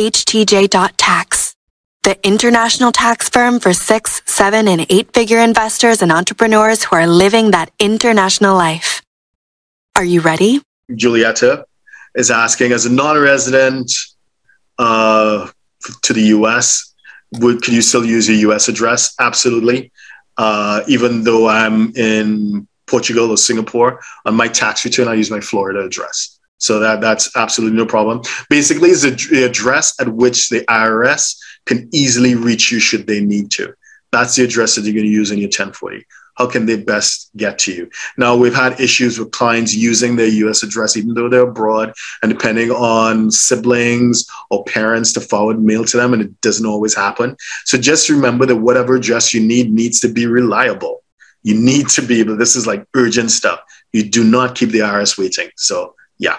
htj.tax, the international tax firm for six, seven, and eight figure investors and entrepreneurs who are living that international life. Are you ready? Julietta is asking, as a non-resident uh, to the U.S., would could you still use your U.S. address? Absolutely. Uh, even though I'm in Portugal or Singapore, on my tax return, I use my Florida address. So that that's absolutely no problem. Basically, it's the address at which the IRS can easily reach you should they need to. That's the address that you're going to use in your 1040 how can they best get to you? Now, we've had issues with clients using their US address, even though they're abroad, and depending on siblings or parents to forward mail to them, and it doesn't always happen. So just remember that whatever address you need needs to be reliable. You need to be able, this is like urgent stuff. You do not keep the IRS waiting. So, yeah.